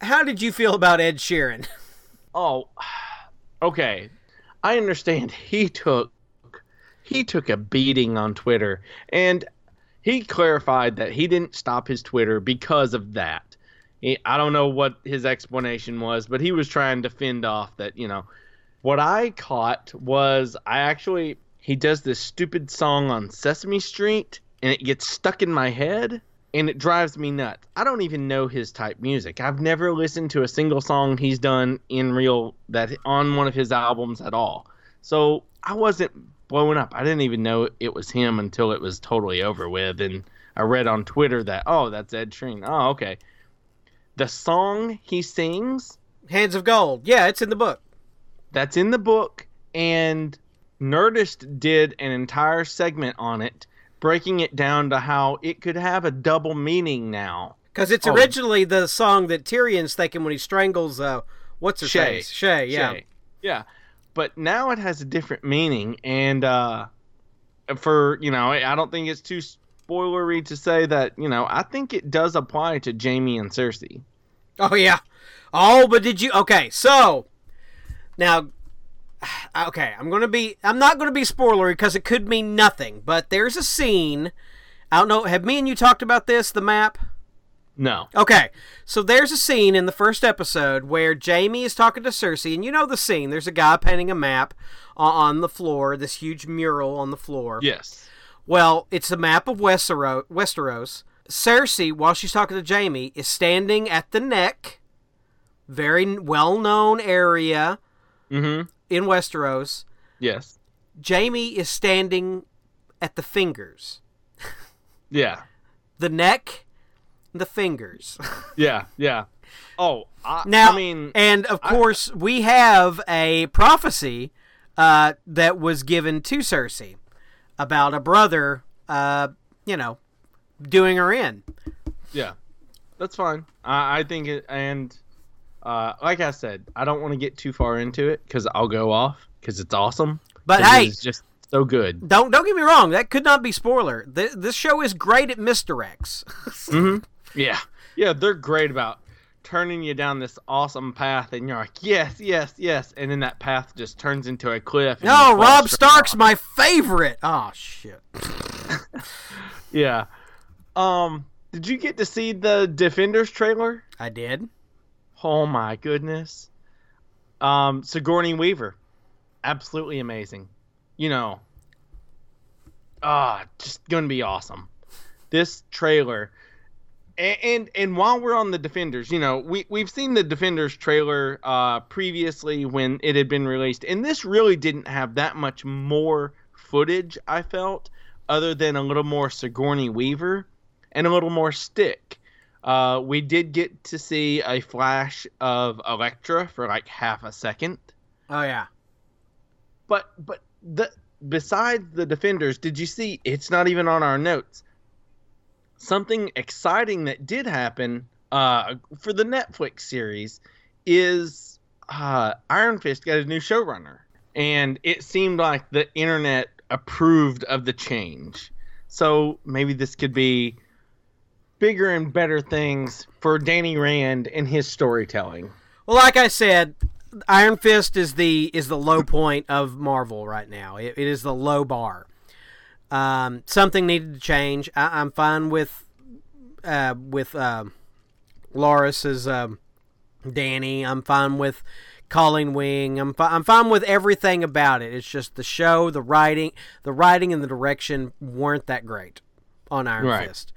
How did you feel about Ed Sheeran? *laughs* Oh, okay. I understand. He took he took a beating on Twitter, and he clarified that he didn't stop his Twitter because of that. He, I don't know what his explanation was, but he was trying to fend off that you know. What I caught was I actually he does this stupid song on Sesame Street, and it gets stuck in my head and it drives me nuts. I don't even know his type music. I've never listened to a single song he's done in real that on one of his albums at all. So I wasn't blowing up. I didn't even know it was him until it was totally over with, and I read on Twitter that oh, that's Ed Sheeran. Oh, okay. The song he sings Hands of Gold. Yeah, it's in the book. that's in the book, and Nerdist did an entire segment on it, breaking it down to how it could have a double meaning now. Because it's Oh. originally the song that Tyrion's thinking when he strangles, uh, what's her Shae. face? Shae, yeah. Shae. Yeah. But now it has a different meaning and uh for, you know, I don't think it's too spoilery to say that, you know, I think it does apply to Jaime and Cersei. Oh, yeah. Oh, but did you. Okay, so. Now. *sighs* Okay, I'm to be. I'm not to be spoilery because it could mean nothing, but there's a scene. I don't know. Have me and you talked about this, the map? No. Okay, so there's a scene in the first episode where Jaime is talking to Cersei, and you know the scene. There's a guy painting a map on the floor, this huge mural on the floor. Yes. Well, it's a map of Westeros. Westeros. Cersei, while she's talking to Jaime, is standing at the neck, very well-known area mm-hmm. in Westeros. Yes. Jaime is standing at the fingers, *laughs* Yeah. the neck, the fingers. *laughs* Yeah. Yeah. Oh, I, Now, I mean, and of course, we have a prophecy uh, that was given to Cersei about a brother, uh, you know, doing her in. Yeah, that's fine. I, I think it, and uh, like I said, I don't want to get too far into it because I'll go off because it's awesome. But hey- it's just so good. Don't don't get me wrong. That could not be spoiler. Th- this show is great at misdirects. *laughs* hmm Yeah, yeah, they're great about turning you down this awesome path, and you're like, yes, yes, yes, and then that path just turns into a cliff. and no, Robb Stark's off. my favorite. Oh shit. *laughs* Yeah. Um, did you get to see the Defenders trailer? I did. Oh my goodness. Um, Sigourney Weaver, absolutely amazing. You know, ah, just gonna be awesome. This trailer, And, and and while we're on the Defenders, you know, we we've seen the Defenders trailer uh, previously when it had been released, and this really didn't have that much more footage. I felt, other than a little more Sigourney Weaver and a little more Stick. Uh, we did get to see a flash of Elektra for like half a second, Oh yeah. but but the besides the Defenders, did you see? It's not even on our notes. Something exciting that did happen uh, for the Netflix series is uh, Iron Fist got a new showrunner, and it seemed like the internet approved of the change. So maybe this could be bigger and better things for Danny Rand and his storytelling. Well, like I said, Iron Fist is the is the low point of Marvel right now. It, it is the low bar. Um, something needed to change. I, I'm fine with uh, with uh, Loras as um, Danny. I'm fine with Colleen Wing. I'm fi- I'm fine with everything about it. It's just the show, the writing, the writing and the direction weren't that great on Iron Right. Fist.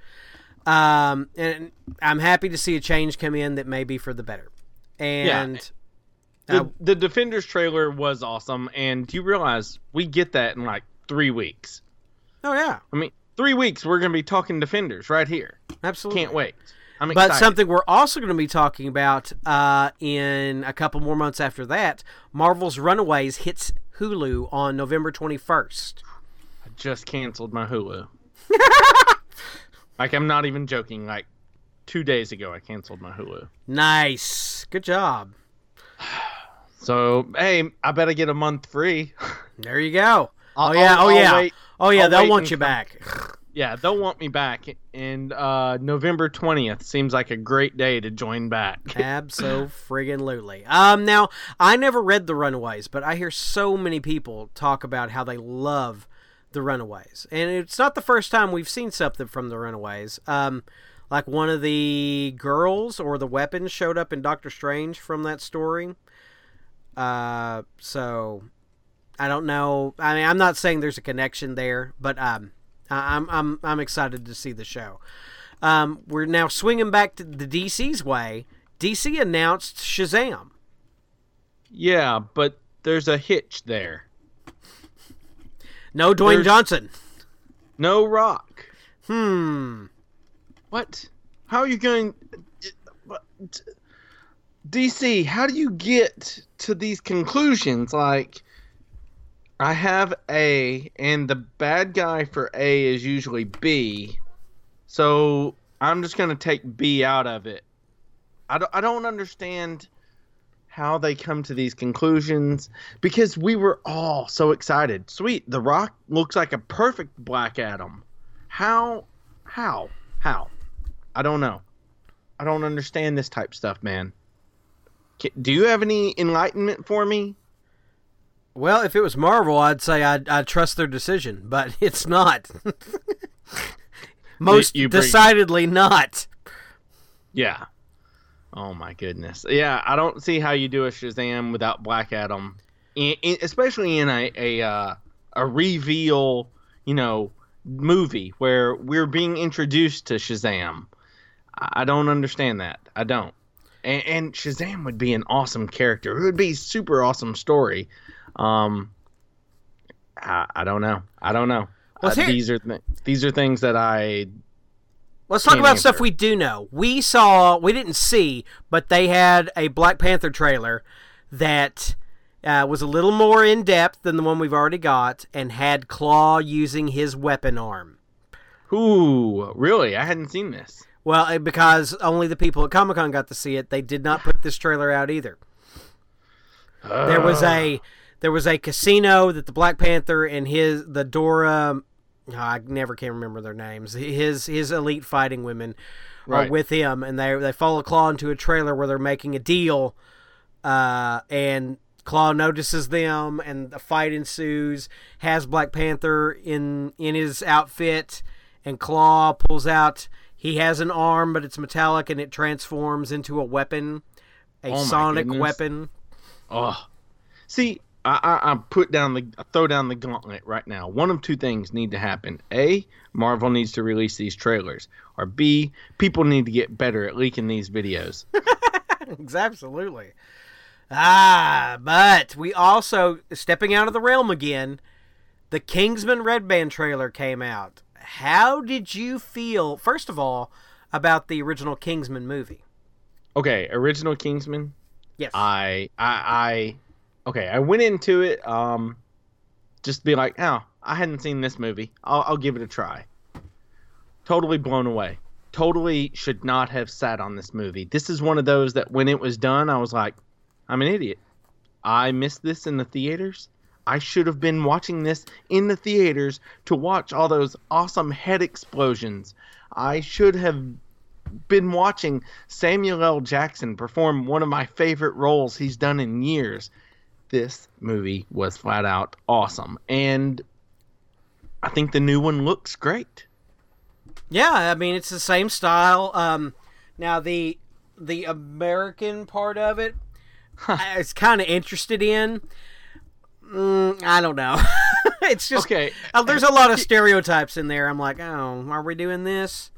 Um, and I'm happy to see a change come in that may be for the better. And The, uh, the Defenders trailer was awesome, and do you realize we get that in like three weeks? Oh yeah, I mean, three weeks we're gonna be talking Defenders right here. absolutely. Can't wait. I'm But something we're also going to be talking about uh, in a couple more months after that, Marvel's Runaways hits Hulu on November 21st. I just canceled my Hulu. *laughs* like I'm not even joking. Like two days ago, I canceled my Hulu. Nice, good job. *sighs* So hey, I better get a month free. There you go. *laughs* I'll- oh yeah, I'll- oh yeah, wait- oh yeah. I'll they'll want you come- back. *laughs* Yeah, they'll want me back, and uh, November twentieth seems like a great day to join back. *laughs* Abso friggin' lutely. Um, now I never read The Runaways, but I hear so many people talk about how they love The Runaways, and it's not the first time we've seen something from The Runaways. Um, like one of the girls or the weapons showed up in Doctor Strange from that story. Uh, so I don't know. I mean, I'm not saying there's a connection there, but um, I'm I'm I'm excited to see the show. Um, we're now swinging back to the DC's way. DC announced Shazam. yeah, but there's a hitch there. No Dwayne There's- Johnson. No Rock. Hmm. What? How are you going? what- DC, how do you get to these conclusions? Like, I have A, and the bad guy for A is usually B, so I'm just gonna take B out of it. I don't, I don't understand how they come to these conclusions because we were all so excited. Sweet, The Rock looks like a perfect Black Adam. How? How? How? I don't know. I don't understand this type stuff, man. Do you have any enlightenment for me? Well, if it was Marvel, I'd say I'd, I'd trust their decision, but *laughs* it's not. Most You bring- decidedly not. Yeah. Oh my goodness. Yeah, I don't see how you do a Shazam without Black Adam, in, in, especially in a a uh, a reveal, you know, movie where we're being introduced to Shazam. I I don't understand that. I don't. And, and Shazam would be an awesome character. It would be a super awesome story. Um, I, I don't know. I don't know. Uh, here- these are th- these are things that I Let's talk about stuff we do know. We saw, we didn't see, but they had a Black Panther trailer that uh, was a little more in depth than the one we've already got and had Klaue using his weapon arm. Ooh, really? I hadn't seen this. Well, uh, because only the people at Comic Con got to see it, they did not put this trailer out either. There was a there was a casino that the Black Panther and his the Dora oh, I never can remember their names. His his elite fighting women Right. are with him, and they they follow Klaue into a trailer where they're making a deal, uh, and Klaue notices them, and a fight ensues. Has Black Panther in in his outfit, and Klaue pulls out. He has an arm, but it's metallic, and it transforms into a weapon, a Oh sonic goodness. weapon. Oh, see, I, I, I put down the I throw down the gauntlet right now. One of two things need to happen: a, Marvel needs to release these trailers, or b, people need to get better at leaking these videos. *laughs* *laughs* Absolutely. Ah, but we also stepping out of the realm again. The Kingsman Red Band trailer came out. How did you feel, first of all, about the original Kingsman movie? Okay, original Kingsman. Yes. I I I okay. I went into it um just be like, oh, I hadn't seen this movie. I'll, I'll give it a try. Totally blown away. Totally should not have sat on this movie. This is one of those that when it was done, I was like, I'm an idiot. I missed this in the theaters. I should have been watching this in the theaters to watch all those awesome head explosions. I should have been watching Samuel L. Jackson perform one of my favorite roles he's done in years. This movie was flat out awesome. And I think the new one looks great. Yeah, I mean it's the same style. Um, now the the American part of it, I was kind of interested in. Mm, I don't know. *laughs* it's just Okay. uh, there's a lot of stereotypes in there. I'm like, oh, are we doing this?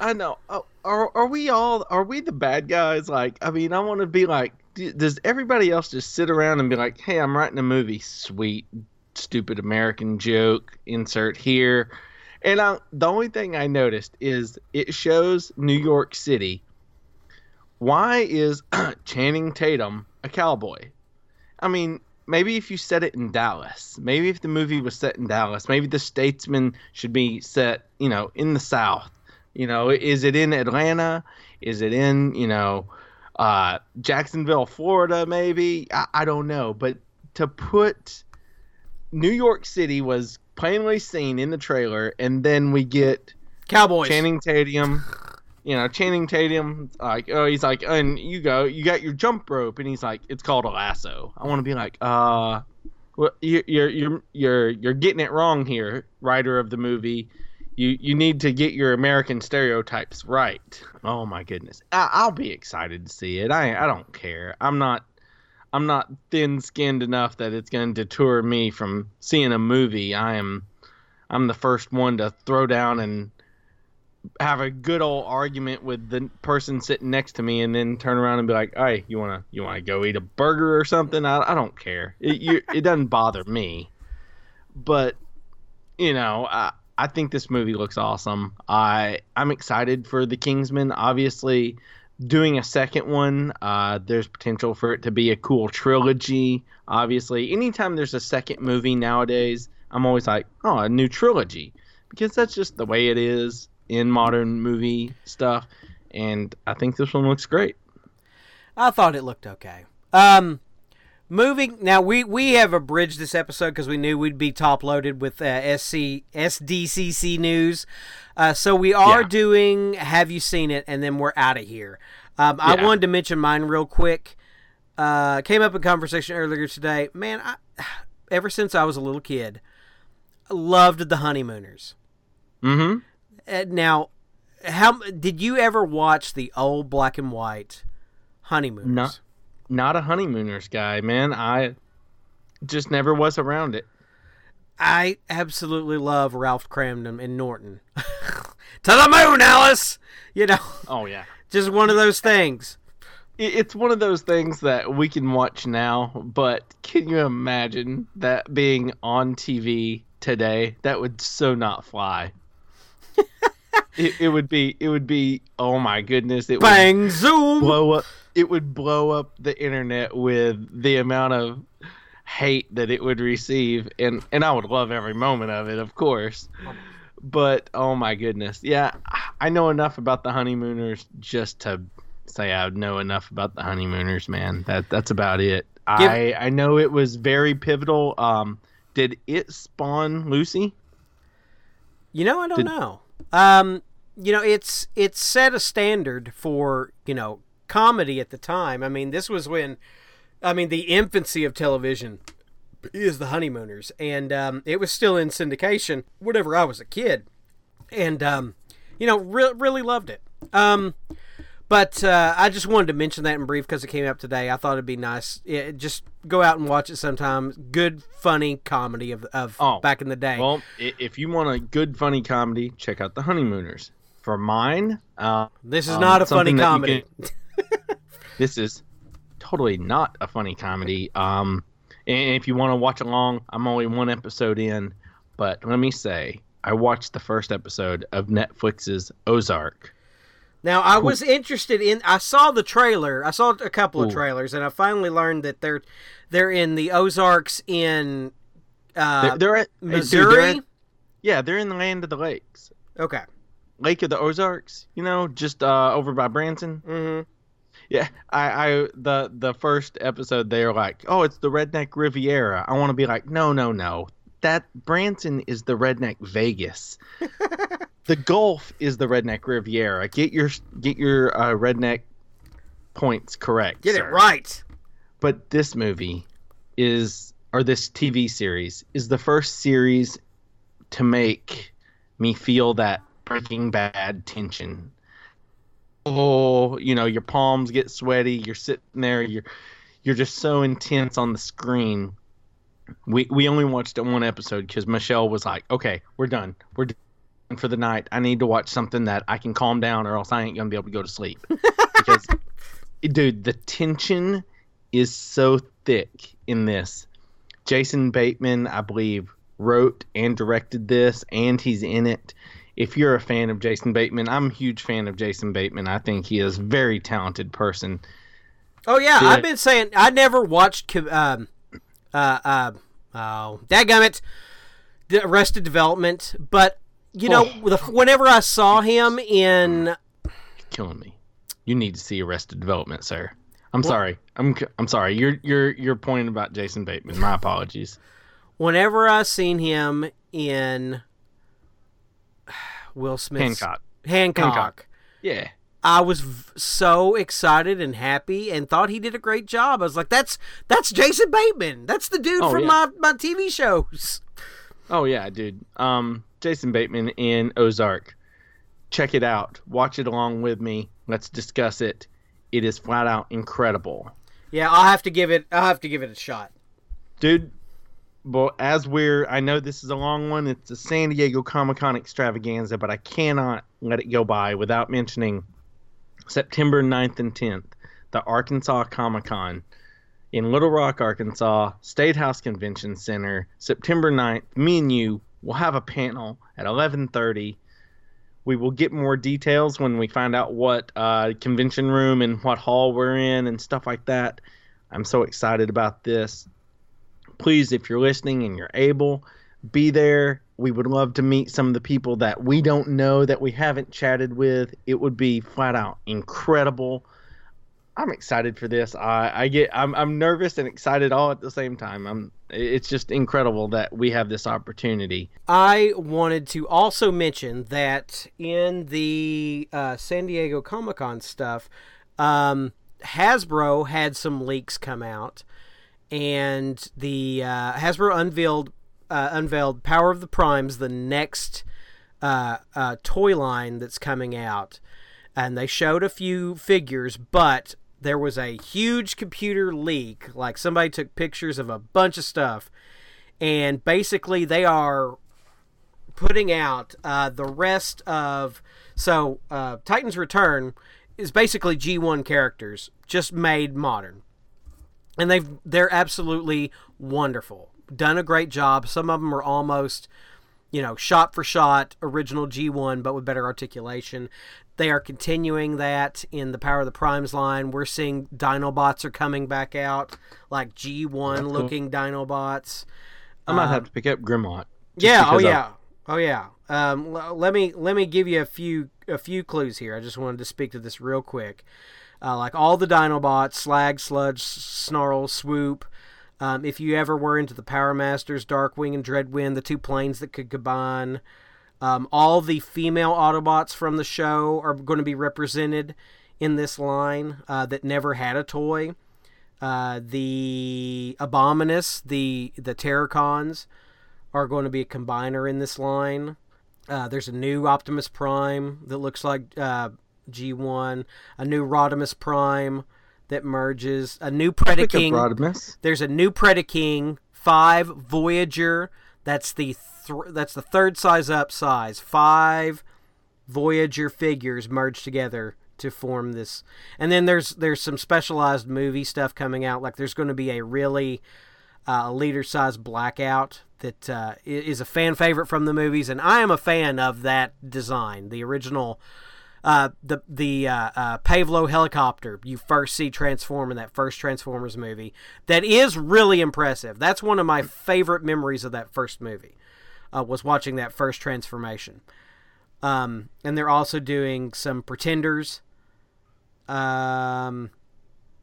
I know. Oh, are are we all? Are we the bad guys? Like, I mean, I want to be like. Does everybody else just sit around and be like, "Hey, I'm writing a movie. Sweet, stupid American joke. Insert here." And I, the only thing I noticed is it shows New York City. Why is *clears throat* Channing Tatum a cowboy? I mean, maybe if you set it in Dallas, maybe if the movie was set in Dallas, maybe the Statesman should be set, you know, in the South. You know, is it in Atlanta? Is it in, you know, uh, Jacksonville, Florida? Maybe I, I don't know, but to put New York City was plainly seen in the trailer, and then we get Cowboys. Channing Tatum. You know, Channing Tatum, like, oh, he's like, and you go, you got your jump rope, and he's like, it's called a lasso. I want to be like, uh, well, you- you're you're you're you're getting it wrong here, writer of the movie. You you need to get your American stereotypes right. Oh my goodness, I, I'll be excited to see it. I I don't care. I'm not I'm not thin skinned enough that it's going to deter me from seeing a movie. I am I'm the first one to throw down and have a good old argument with the person sitting next to me, and then turn around and be like, "Hey, you wanna you wanna go eat a burger or something?" I, I don't care. It you, it doesn't bother me, but you know, I I think this movie looks awesome. I I'm excited for the Kingsman. Obviously, doing a second one, uh, there's potential for it to be a cool trilogy. Obviously, anytime there's a second movie nowadays, I'm always like, oh, a new trilogy, because that's just the way it is in modern movie stuff. And I think this one looks great. I thought it looked okay. Um, moving now, we we have abridged this episode because we knew we'd be top loaded with uh, SC SDCC news. Uh, so we are Yeah. doing. Have you seen it? And then we're out of here. Um, I wanted to mention mine real quick. Uh, came up in conversation earlier today. Man, I, ever since I was a little kid, loved the Honeymooners. Mm-hmm. Uh, now, how did you ever watch the old black and white Honeymooners? No. Not a honeymooners guy, man. I just never was around it. I absolutely love Ralph Kramden and Norton. *laughs* to the moon, Alice. You know, Oh yeah. just one of those things. It's one of those things that we can watch now, but can you imagine that being on TV today? That would so not fly. *laughs* it, it would be. It would be. Oh my goodness! It would Bang zoom. blow up. It would blow up the internet with the amount of hate that it would receive, and and I would love every moment of it, of course. But oh my goodness, yeah, I know enough about the honeymooners just to say I know enough about the honeymooners, man. That that's about it. Give- I I know it was very pivotal. Um, did it spawn Lucy? You know, I don't Did- know. Um, you know, it's it's set a standard for you know comedy at the time. I mean, this was when, I mean, the infancy of television is the Honeymooners, and um, it was still in syndication. Whenever I was a kid, and um, you know, re- really loved it. Um, but uh, I just wanted to mention that in brief because it came up today. I thought it'd be nice, yeah, just go out and watch it sometime. Good, funny comedy of of Oh, back in the day. Well, if you want a good funny comedy, check out The Honeymooners. For mine, uh, this is um, not a funny something that you comedy. *laughs* *laughs* this is totally not a funny comedy. Um, and if you want to watch along, I'm only one episode in, but let me say, I watched the first episode of Netflix's Ozark. Now I was interested in. I saw the trailer. I saw a couple of Ooh. trailers, and I finally learned that they're they're in the Ozarks in uh, They're, they're at dude, they're Missouri. at- yeah, they're in the land of the lakes, okay. Lake of the Ozarks. You know, just uh, over by Branson. hmm Yeah, I, I the the first episode they are like, oh, it's the Redneck Riviera. I want to be like, no, no, no. That Branson is the Redneck Vegas. *laughs* the Gulf is the Redneck Riviera. Get your get your uh, redneck points correct. Get sir. it right. But this movie is, or this TV series is the first series to make me feel that Breaking Bad tension. Oh, you know, your palms get sweaty. You're sitting there. You're you're just so intense on the screen. We we only watched one episode because Michelle was like, "Okay, we're done. We're done for the night. I need to watch something that I can calm down, or else I ain't gonna be able to go to sleep." because, *laughs* dude, the tension is so thick in this. Jason Bateman, I believe, wrote and directed this, and he's in it. If you're a fan of Jason Bateman, I'm a huge fan of Jason Bateman. I think he is a very talented person. Oh yeah, Yeah. I've been saying I never watched um uh uh oh dadgummit the Arrested Development, but you know Oh. the, whenever I saw him in Killing me. You need to see Arrested Development, sir. I'm sorry. I'm I'm sorry. You're you're you're pointing about Jason Bateman. My *laughs* apologies. whenever I seen him in Will Smith. Hancock. Hancock, Hancock. Yeah. I was v- so excited and happy and thought he did a great job. I was like, "That's that's Jason Bateman. That's the dude Oh, from yeah. my my TV shows." Oh yeah, dude. Um, Jason Bateman in Ozark. Check it out. Watch it along with me. Let's discuss it. It is flat out incredible, Yeah, I'll have to give it. I'll have to give it a shot. dude. Well, as we're, I know this is a long one. It's a San Diego Comic Con extravaganza, but I cannot let it go by without mentioning September 9th and 10th, the Arkansas Comic Con in Little Rock, Arkansas, State House Convention Center, September 9th. Me and you will have a panel at 11:30. We will get more details when we find out what uh, convention room and what hall we're in and stuff like that. I'm so excited about this. Please, if you're listening and you're able, be there. We would love to meet some of the people that we don't know that we haven't chatted with. It would be flat out incredible. I'm excited for this. I, I get I'm I'm nervous and excited all at the same time. I'm it's just incredible that we have this opportunity. I wanted to also mention that in the uh, San Diego Comic Con stuff, um, Hasbro had some leaks come out, and the uh, Hasbro unveiled uh, unveiled Power of the Primes, the next uh, uh, toy line that's coming out, and they showed a few figures, but there was a huge computer leak. Like somebody took pictures of a bunch of stuff, and basically they are putting out uh, the rest of so uh, Titans Return is basically G1 characters just made modern, and they've they're absolutely wonderful. Done a great job. Some of them are almost you know shot for shot original G1, but with better articulation. They are continuing that in the Power of the Primes line. We're seeing Dinobots are coming back out, like G1 looking Dinobots. I might have to pick up Grimlock. Yeah. Oh because of- yeah. Oh yeah. Um, l- let me let me give you a few a few clues here. I just wanted to speak to this real quick. Uh, like all the Dinobots, Slag, Sludge, Snarl, Swoop. Um, if you ever were into the Power Masters, Darkwing and Dreadwind, the two planes that could combine. Um, all the female Autobots from the show are going to be represented in this line uh, that never had a toy. Uh, the Abominus, the the Terrorcons, are going to be a combiner in this line. Uh, there's a new Optimus Prime that looks like uh, G1, a new Rodimus Prime that merges a new Predaking. Rodimus. There's a new Predaking five Voyager. That's the th- that's the third size up size. Five Voyager figures merged together to form this. And then there's there's some specialized movie stuff coming out. Like there's going to be a really uh, leader size blackout that uh, is a fan favorite from the movies, and I am a fan of that design. The original, uh, the the uh, uh, Pave Low helicopter you first see transform in that first Transformers movie. That is really impressive. That's one of my favorite memories of that first movie. Uh, was watching that first transformation. Um, and they're also doing some pretenders. Um,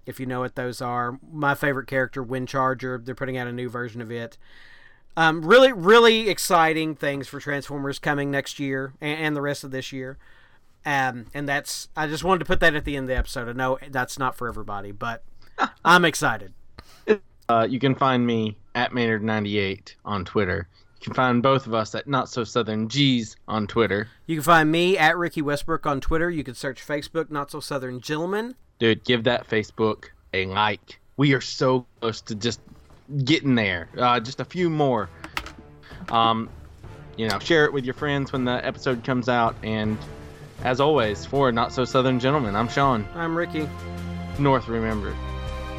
if you know what those are, my favorite character, Wind Charger. They're putting out a new version of it. Um, really, really exciting things for Transformers coming next year and, and the rest of this year. Um, and that's I just wanted to put that at the end of the episode. I know that's not for everybody, but I'm excited. Uh, you can find me at Maynard98 on Twitter. You can find both of us at Not So Southern G's on Twitter. You can find me at Ricky Westbrook on Twitter. You can search Facebook Not So Southern Gentlemen. Dude, give that Facebook a like. We are so close to just getting there. Uh, just a few more. Um, you know, share it with your friends when the episode comes out. And as always, for Not So Southern Gentlemen, I'm Sean. I'm Ricky. North remembered.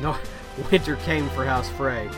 No, *laughs* winter came for House Frey.